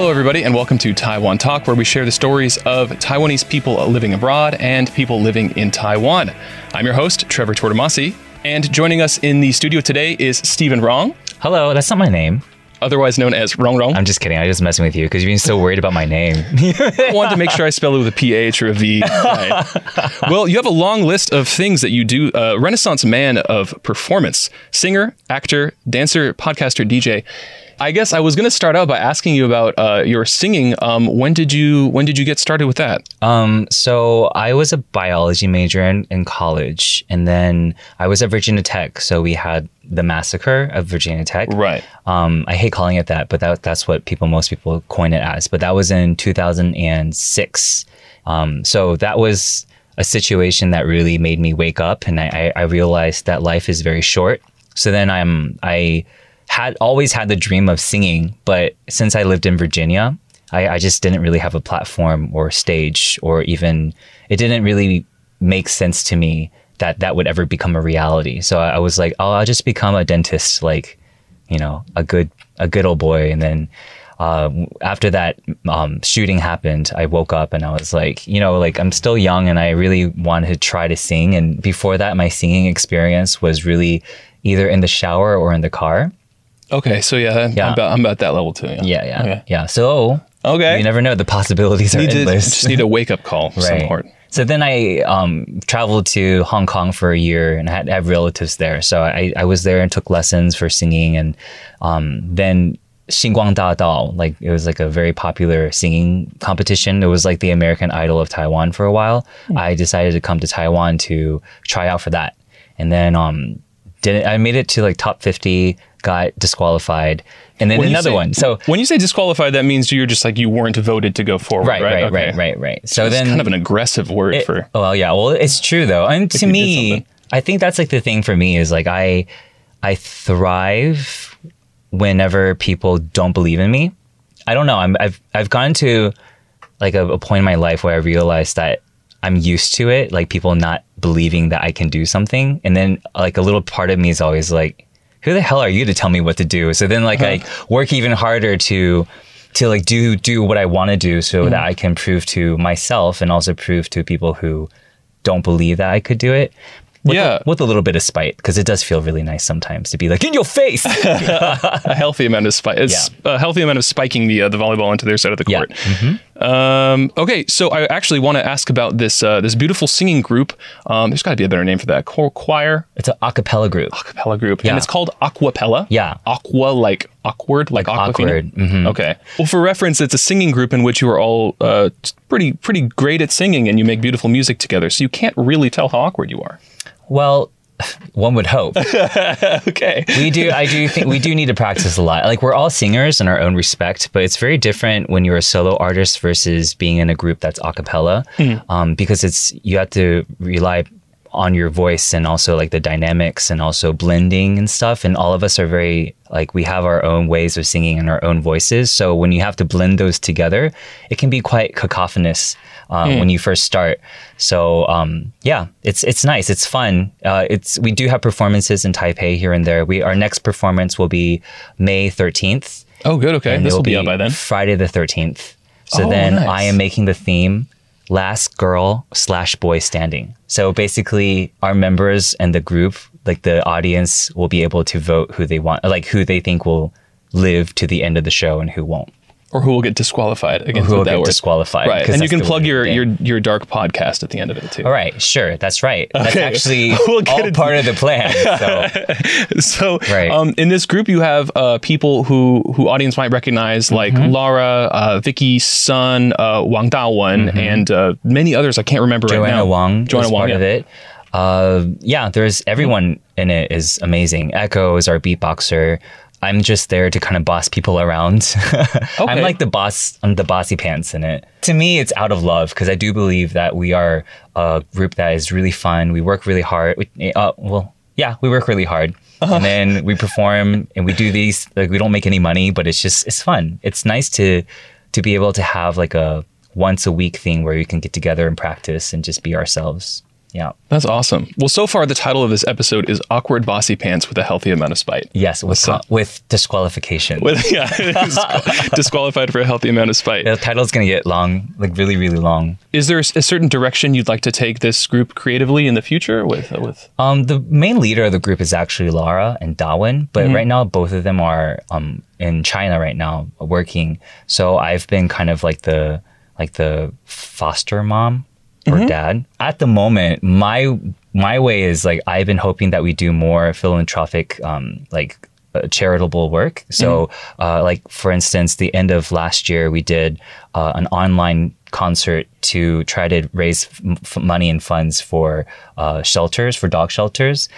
Hello, everybody, and welcome to Taiwan Talk, where we share the stories of Taiwanese people living abroad and people living in Taiwan. I'm your host, Trevor Tortomasi, and joining us in the studio today is Stephen Rong, Hello, that's not my name. otherwise known as Rong Rong. I'm just kidding. I'm just messing with you because you've been so worried about my name. I wanted to make sure I spell it with a PH or a V. Right. Well, you have a long list of things that you do. Uh, Renaissance man of performance, singer, actor, dancer, podcaster, DJ. I guess I was going to start out by asking you about uh, your singing. Um, when did you when did you get started with that? um, so I was a biology major in, in college, and then I was at Virginia Tech. So we had the massacre of Virginia Tech. Right. Um, I hate calling it that, but that, that's what people, most people coin it as. But that was in 2006. Um, so that was a situation that really made me wake up, and I, I I realized that life is very short. So then I'm I had always had the dream of singing, but since I lived in Virginia, I, I just didn't really have a platform or stage, or even it didn't really make sense to me that that would ever become a reality. So I, I was like, oh, I'll just become a dentist, like you know, a good a good old boy. And then uh, after that um, shooting happened, I woke up and I was like, you know, like I'm still young and I really wanted to try to sing. And before that, my singing experience was really either in the shower or in the car. Okay. So yeah, Yeah. I'm, about, I'm about that level too. Yeah. Yeah, yeah, Okay. yeah. So Okay. you never know; the possibilities are Need to, endless. just need a wake up call. Some. So then I um, traveled to Hong Kong for a year and I had I have relatives there. So I, I was there and took lessons for singing. And um, then Xingguang Da Dao, like it was like a very popular singing competition. It was like the American Idol of Taiwan for a while. I decided to come to Taiwan to try out for that. And then um, did I made it to like top 50, got disqualified. And then When another say- one. So when you say disqualified, that means you're just like you weren't voted to go forward. right, Right. right, Okay. right, right, right. So It's then kind of an aggressive word it- for. Oh, well yeah well it's true though and to me i think that's like the thing for me is like i i thrive whenever people don't believe in me i don't know I'm, i've i've gotten to like a, a point in my life where i realized that i'm used to it like people not believing that i can do something and then like a little part of me is always like who the hell are you to tell me what to do? So then like i uh-huh. work even harder to to like do do what I want to do so mm-hmm. that I can prove to myself and also prove to people who don't believe that I could do it. With Yeah. a, with a little bit of spite because it does feel really nice sometimes to be like in your face. a healthy amount of spike. It's a healthy amount of spiking the uh, the volleyball into their side of the Yeah. Mm-hmm. court. Um, okay, so I actually want to ask about this uh, this beautiful singing group. Um, there's got to be a better name for that. Chor- choir, it's an a cappella group. acapella group, Yeah. and it's called Aquapella. Yeah. aqua like awkward, like, Aquafina? awkward, mhm. Okay. Well, for reference, it's a singing group in which you are all uh, pretty pretty great at singing, and you make beautiful music together. So you can't really tell how awkward you are. Well, one would hope. Okay. we do i do think we do need to practice a lot like we're all singers in our own respect but it's very different when you're a solo artist versus being in a group that's a cappella um, because it's you have to rely on your voice and also like the dynamics and also blending and stuff. And all of us are very like we have our own ways of singing and our own voices. So when you have to blend those together it can be quite cacophonous uh, when you first start. So um, yeah it's it's nice. It's fun. Uh, it's we do have performances in taipei here and there. We our next performance will be may 13th Oh, good. Okay, this will be out by then. friday the 13th so Oh, then nice. i am making the theme last girl slash boy standing. So basically our members and the group like the audience will be able to vote who they want like who they think will live to the end of the show and who won't Or who will get disqualified against who will that get word. disqualified right and you can plug your, your your dark podcast at the end of it too. all right sure that's right that's actually We'll all it- part of the plan so So, Right. um, in this group, you have uh, people who who audience might recognize, like Mm-hmm. Laura, uh, Vicky Sun, uh, Wang Dawen, and uh, many others. I can't remember right Mm-hmm. Joanna now. Wang Joanna Wang, part yeah. of it. Uh, yeah, there's everyone in it is amazing. Echo is our beatboxer. I'm just there to kind of boss people around. I'm like the boss. I'm the bossy pants in it. To me, it's out of love because I do believe that we are a group that is really fun. We work really hard. We, uh, well, yeah, we work really hard. Uh-huh. And then we perform and we do these like we don't make any money, but it's just it's fun. It's nice to to be able to have like a once a week thing where we can get together and practice and just be ourselves. Yeah. That's awesome. Well, so far the title of this episode is "Awkward Bossy Pants with a Healthy Amount of Spite." Yes, with with disqualification. With, yeah, disqualified for a healthy amount of spite. the title's gonna get long, like really, really long. Is there a certain direction you'd like to take this group creatively in the future? With with Um, the main leader of the group is actually Lara and Darwin, but right now both of them are um in China right now working. So I've been kind of like the like the foster mom or dad. At the moment, my my way is like I've been hoping that we do more philanthropic um like uh, charitable work. So uh, like for instance, the end of last year we did uh, an online concert to try to raise f- money and funds for uh, shelters for dog shelters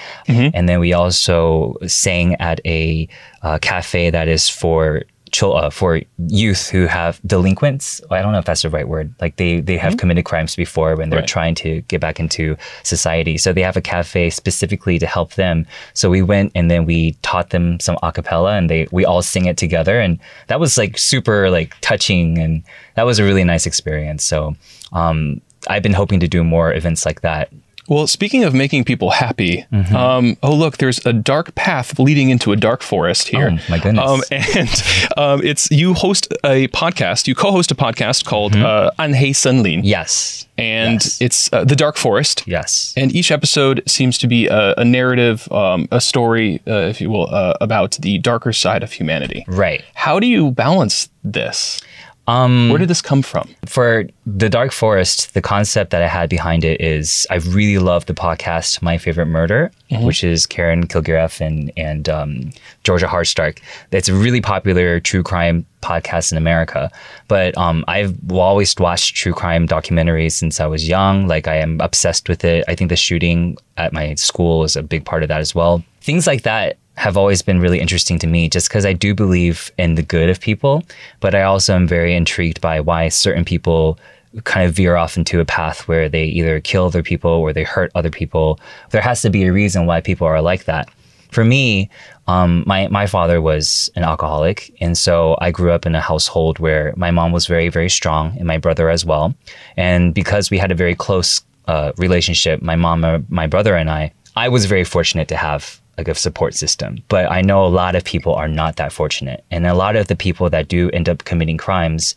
and then we also sang at a uh, cafe that is for uh, for youth who have delinquents i don't know if that's the right word like they they have committed crimes before when they're Right. trying to get back into society. So they have a cafe specifically to help them. So we went and then we taught them some a cappella and they we all sing it together. And that was like super like touching and that was a really nice experience. So um, i've been hoping to do more events like that well, speaking of making people happy, Mm-hmm. um, oh look, there's a dark path leading into a dark forest here. Oh, my goodness. Um, and um, it's you host a podcast, you co-host a podcast called uh, Anhei Senlin, yes and Yes. it's uh, the Dark Forest. yes And each episode seems to be a, a narrative, um, a story, uh, if you will, uh, about the darker side of humanity. right How do you balance this? Um Where did this come from? for the dark forest the concept that i had behind it is i really love the podcast my favorite murder which is karen kilgariff and and um, georgia hardstark it's a really popular true crime podcast in america. But um, i've always watched true crime documentaries since i was young. Like i am obsessed with it. I think the shooting at my school is a big part of that as well. Things like that have always been really interesting to me just because I do believe in the good of people, but I also am very intrigued by why certain people kind of veer off into a path where they either kill other people or they hurt other people. There has to be a reason why people are like that. For me, um, my my father was an alcoholic, and so I grew up in a household where my mom was very very strong, and my brother as well. And because we had a very close uh, relationship, my mom, uh, my brother, and I, I was very fortunate to have like a support system. But I know a lot of people are not that fortunate, and a lot of the people that do end up committing crimes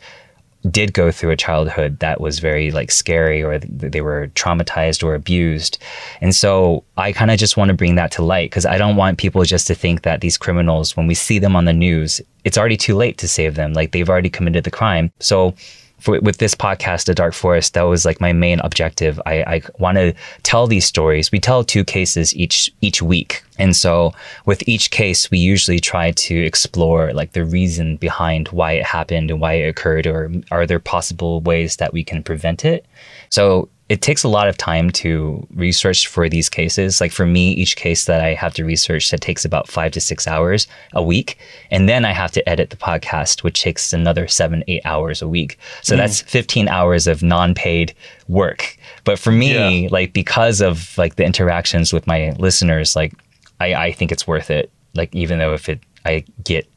did go through a childhood that was very like scary or th- they were traumatized or abused. And so I kind of just want to bring that to light because I don't want people just to think that these criminals, when we see them on the news, it's already too late to save them. Like they've already committed the crime. So for, with this podcast, The Dark Forest, that was like my main objective. I, I want to tell these stories. We tell two cases each each week, and so with each case, we usually try to explore like the reason behind why it happened and why it occurred, or are there possible ways that we can prevent it. So it takes a lot of time to research for these cases. Like for me, each case that I have to research that takes about five to six hours a week. And then I have to edit the podcast, which takes another seven, eight hours a week. So hmm. that's 15 hours of non-paid work. But for me, Yeah. like because of like the interactions with my listeners, like I, I think it's worth it. Like even though if it I get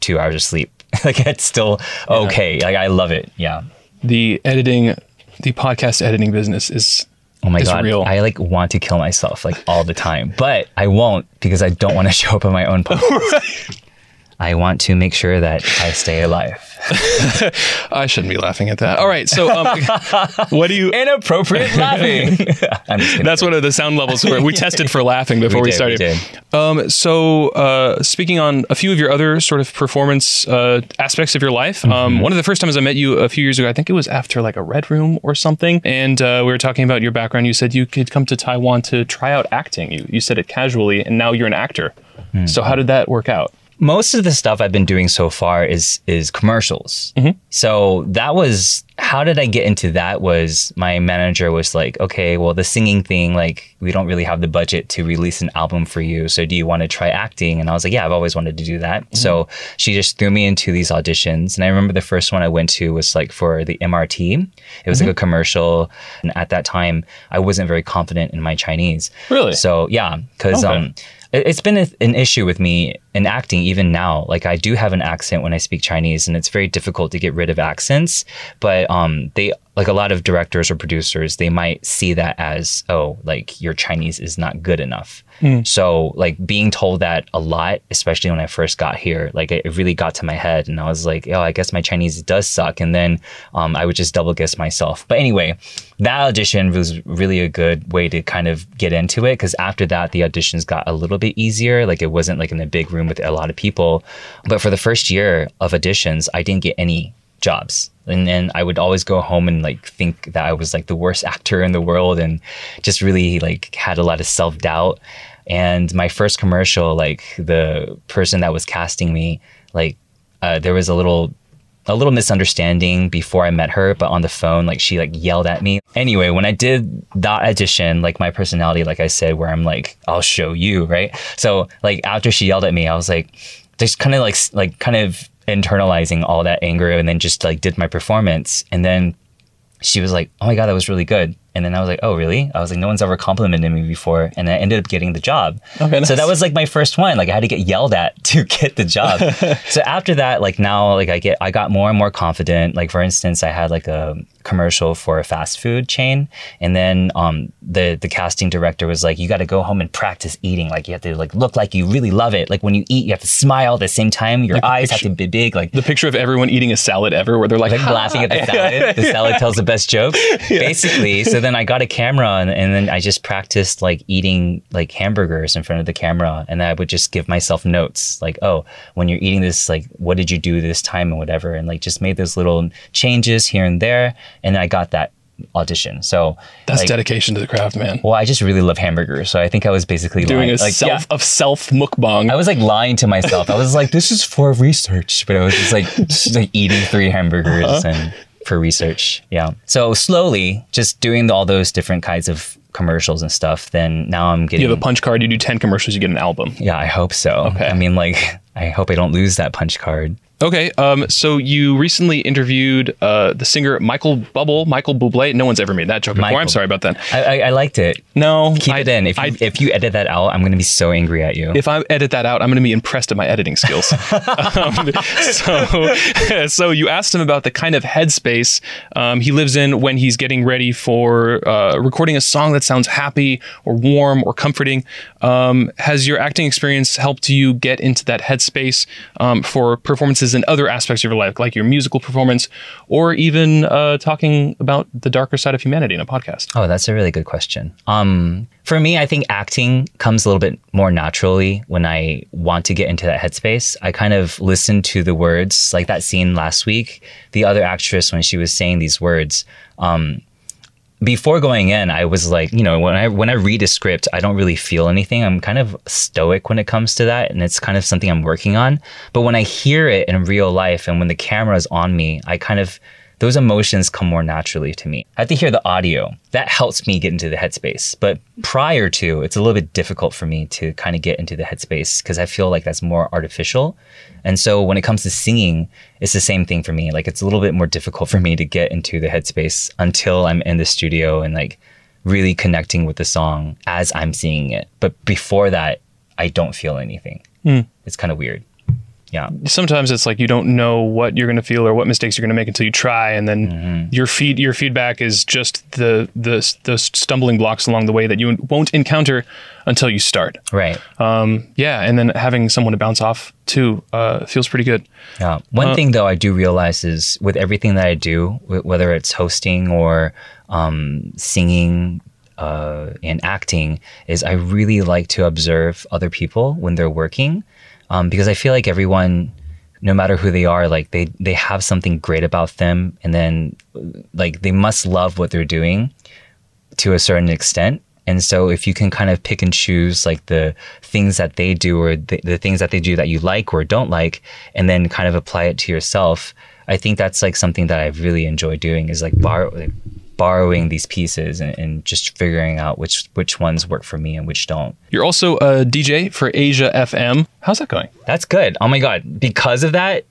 two hours of sleep, like it's still okay. Like I love it. Yeah. The editing, the podcast editing business is Oh my god, real. I like want to kill myself like all the time, but I won't because I don't want to show up on my own podcast. I want to make sure that I stay alive. I shouldn't be laughing at that. All right, so um, what do you? Inappropriate laughing. I'm just kidding. That's one of the sound levels where we tested for laughing before we, did, we started. did. Um, so, uh, speaking on a few of your other sort of performance uh, aspects of your life, Mm-hmm. um, one of the first times I met you a few years ago, I think it was after like a Red Room or something, and uh, we were talking about your background. You said you could come to Taiwan to try out acting. You you said it casually, and now you're an actor. Hmm. So, how did that work out? Most of the stuff I've been doing so far is is commercials. Mm-hmm. So that was how did I get into that? Was my manager was like, okay, well the singing thing, like we don't really have the budget to release an album for you. So do you want to try acting? And I was like, yeah, I've always wanted to do that. Mm-hmm. So she just threw me into these auditions, and I remember the first one I went to was like for the MRT. It was like mm-hmm. a commercial, and at that time I wasn't very confident in my Chinese. Really? So yeah, because Okay. um, it's been an issue with me in acting even now. Like I do have an accent when I speak Chinese, and it's very difficult to get rid of accents. But um, they like a lot of directors or producers, they might see that as, oh, like your Chinese is not good enough. So, like being told that a lot, especially when I first got here, like it, it really got to my head, and I was like, oh, I guess my Chinese does suck. And then um, I would just double guess myself. But anyway, that audition was really a good way to kind of get into it because after that, the auditions got a little bit easier. Like it wasn't like in a big room with a lot of people. But for the first year of auditions, I didn't get any jobs and then i would always go home and like think that i was like the worst actor in the world and just really like had a lot of self-doubt and my first commercial like the person that was casting me like uh, there was a little a little misunderstanding before I met her, but on the phone, like she like yelled at me. Anyway, when I did that audition, like my personality, like I said, where I'm like, I'll show you, right? So like after she yelled at me, I was like, just kind of like like kind of internalizing all that anger, and then just like did my performance, and then she was like, "Oh my god, that was really good." And then I was like, "Oh, really?" I was like, "No one's ever complimented me before," and I ended up getting the job. Okay, So that was like my first one. Like I had to get yelled at to get the job. so after that, like now, like I get, I got more and more confident. Like for instance, I had like a commercial for a fast food chain, and then um the the casting director was like, "You got to go home and practice eating. Like you have to like look like you really love it. Like when you eat, you have to smile at the same time. Your the eyes picture- have to be big. Like The picture of everyone eating a salad ever, where they're like, like laughing at the salad. The salad tells the best jokes, basically. So then I got a camera and, and then I just practiced like eating like hamburgers in front of the camera, and I would just give myself notes like, oh, when you're eating this, like, what did you do this time and whatever, and like just made those little changes here and there, and I got that audition. So That's like, dedication to the craft, man. well, I just really love hamburgers, so I think I was basically Doing lying. a like, self yeah. of self mukbang. I was like lying to myself. I was like, this is for research, but I was just like, just like eating three hamburgers Uh-huh. and for research. Yeah. So slowly, just doing all those different kinds of commercials and stuff. Then now I'm getting. you have a punch card. You do ten commercials. You get an album. yeah, I hope so. Okay. I mean, like, I hope I don't lose that punch card. Okay, um, so you recently interviewed uh, the singer Michael Bubble, Michael Bublé. No one's ever made that joke before. I'm sorry about that. I, I, I liked it. No, Keep I- it in. If you, if you edit that out, I'm going to be so angry at you. if I edit that out, I'm going to be impressed at my editing skills. um, so, so you asked him about the kind of headspace um, he lives in when he's getting ready for uh, recording a song that sounds happy or warm or comforting. Um, has your acting experience helped you get into that headspace um, for performances in other aspects of your life, like your musical performance, or even uh, talking about the darker side of humanity in a podcast? Oh, that's a really good question. Um, for me, I think acting comes a little bit more naturally when I want to get into that headspace. I kind of listen to the words, like that scene last week. The other actress, when she was saying these words, um, before going in, I was like, you know, when I when I read a script, I don't really feel anything. I'm kind of stoic when it comes to that, and it's kind of something I'm working on. But when I hear it in real life, and when the camera is on me, I kind of those emotions come more naturally to me. I have to hear the audio. That helps me get into the headspace. But prior to, it's a little bit difficult for me to kind of get into the headspace because I feel like that's more artificial. And so when it comes to singing, it's the same thing for me. Like it's a little bit more difficult for me to get into the headspace until I'm in the studio and like really connecting with the song as I'm singing it. But before that, I don't feel anything. Hmm. It's kind of weird. Yeah. sometimes it's like you don't know what you're going to feel or what mistakes you're going to make until you try and then Mm-hmm. your feed your feedback is just the the the stumbling blocks along the way that you won't encounter until you start Right. um yeah and then having someone to bounce off too uh feels pretty good Yeah. One thing though I do realize is with everything that I do, whether it's hosting or um, singing uh, and acting, is I really like to observe other people when they're working, um, because I feel like everyone, no matter who they are, like they they have something great about them, and then like they must love what they're doing to a certain extent. And so if you can kind of pick and choose like the things that they do or the, the things that they do that you like or don't like, and then kind of apply it to yourself, I think that's like something that I really enjoy doing is like, borrow, like borrowing these pieces and, and just figuring out which which ones work for me and which don't. you're also a dj for asia fm how's that going That's good. Oh my god! Because of that,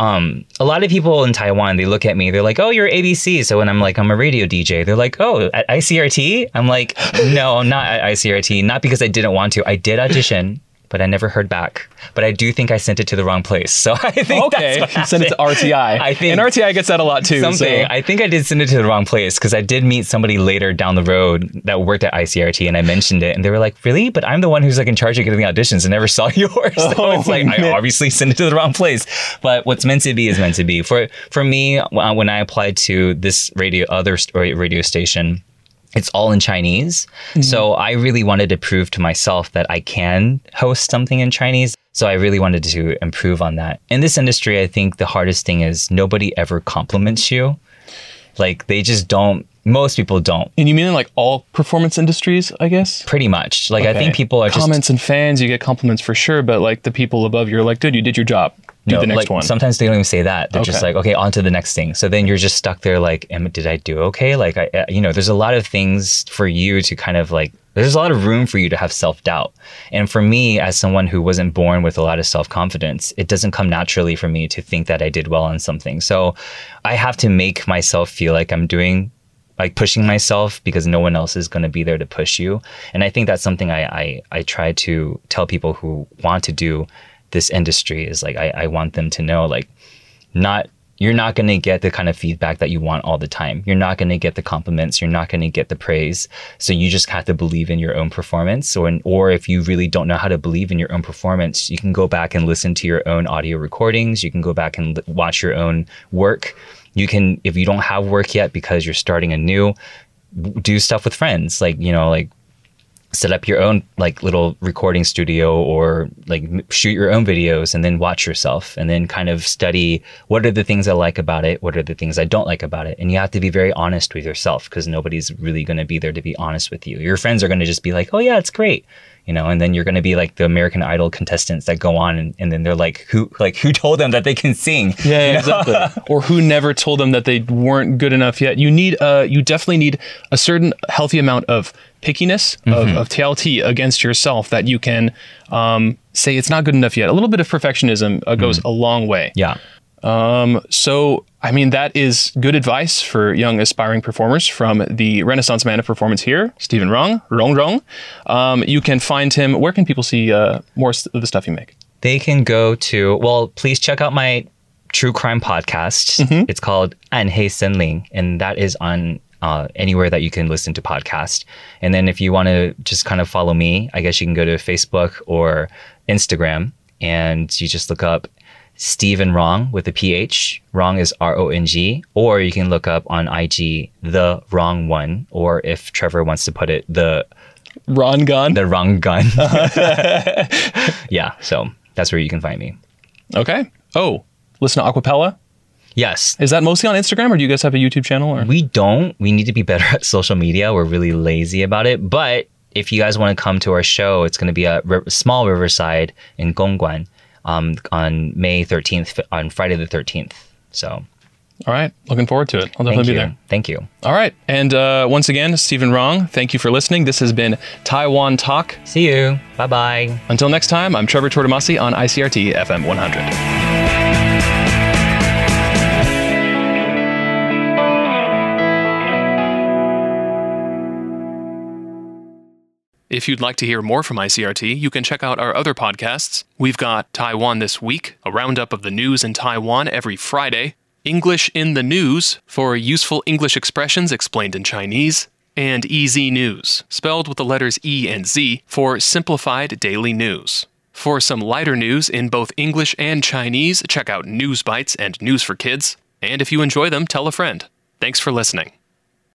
um, a lot of people in Taiwan they look at me. They're like, "Oh, you're ABC." So when I'm like, "I'm a radio DJ," they're like, "Oh, at ICRT." I'm like, "No, I'm not at ICRT. Not because I didn't want to. I did audition but I never heard back. But I do think I sent it to the wrong place. So I think Okay, that's what send it to. RTI. I think- and RTI gets that a lot too. Something. so- I think I did send it to the wrong place because I did meet somebody later down the road that worked at ICRT and I mentioned it and they were like, really? But I'm the one who's like in charge of getting the auditions and never saw yours. so Oh, it's like, I obviously sent it to the wrong place. But what's meant to be is meant to be. For, for me, when I applied to this radio, other radio station, it's all in Chinese. Mm-hmm. So I really wanted to prove to myself that I can host something in Chinese. So I really wanted to improve on that. In this industry, I think the hardest thing is nobody ever compliments you. Like they just don't, most people don't. and you mean in like all performance industries, I guess? Pretty much. Like I think people are just comments and fans. You get compliments for sure, but like the people above you are like, dude, you did your job. Do No, the next like, one. Sometimes they don't even say that. They're just like, okay, on to the next thing. So then you're just stuck there, like, Am, did I do okay? Like, I, uh, you know, there's a lot of things for you to kind of like. There's a lot of room for you to have self doubt. And for me, as someone who wasn't born with a lot of self confidence, it doesn't come naturally for me to think that I did well on something. So I have to make myself feel like I'm doing like pushing myself because no one else is going to be there to push you. And I think that's something I, I, I try to tell people who want to do this industry is like, I, I want them to know like not, you're not going to get the kind of feedback that you want all the time. You're not going to get the compliments. You're not going to get the praise. So you just have to believe in your own performance. Or, or if you really don't know how to believe in your own performance, you can go back and listen to your own audio recordings. You can go back and watch your own work. You can, if you don't have work yet because you're starting anew, do stuff with friends. Like, you know, like set up your own like little recording studio or like shoot your own videos and then watch yourself and then kind of study what are the things I like about it, what are the things I don't like about it. And you have to be very honest with yourself because nobody's really going to be there to be honest with you. Your friends are going to just be like, "Oh yeah, it's great." You know, and then you're going to be like the American Idol contestants that go on and, and then they're like, "Who like who told them that they can sing?" Yeah, yeah, exactly. or who never told them that they weren't good enough yet. You need, uh, you definitely need a certain healthy amount of pickiness of, of TLT against yourself that you can um, say it's not good enough yet. A little bit of perfectionism uh, goes a long way. Yeah. So, I mean, that is good advice for young aspiring performers from the Renaissance Man of Performance here, Stephen Rong, Rong Rong. Um, you can find him. Where can people see uh, more of the stuff you make? they can go to well please check out my true crime podcast it's called anhei senling and that is on uh, anywhere that you can listen to podcast and then if you want to just kind of follow me i guess you can go to facebook or instagram and you just look up Stephen Rong with a PH. Wrong is R O N G. Or you can look up on IG the wrong one. Or if Trevor wants to put it, the Ron Gun. the wrong gun. yeah, so that's where you can find me. Okay. Oh, listen to Aquapella. Yes. Is that mostly on Instagram, or do you guys have a YouTube channel? Or We don't. We need to be better at social media. We're really lazy about it. But if you guys want to come to our show, it's going to be at small Riverside in Gongguan um, on May 13th, on Friday the 13th. So all right, looking forward to it. I'll definitely be there. Thank you. All right, and uh, once again, Stephen Rong. Thank you for listening. This has been Taiwan Talk. See you. Bye bye. Until next time, I'm Trevor Tortomasi on ICRT FM 100. If you'd like to hear more from ICRT, you can check out our other podcasts. We've got Taiwan This Week, a roundup of the news in Taiwan every Friday, English in the News for useful English expressions explained in Chinese, and EZ News, spelled with the letters E and Z for simplified daily news. For some lighter news in both English and Chinese, check out News Bites and News for Kids. And if you enjoy them, tell a friend. Thanks for listening.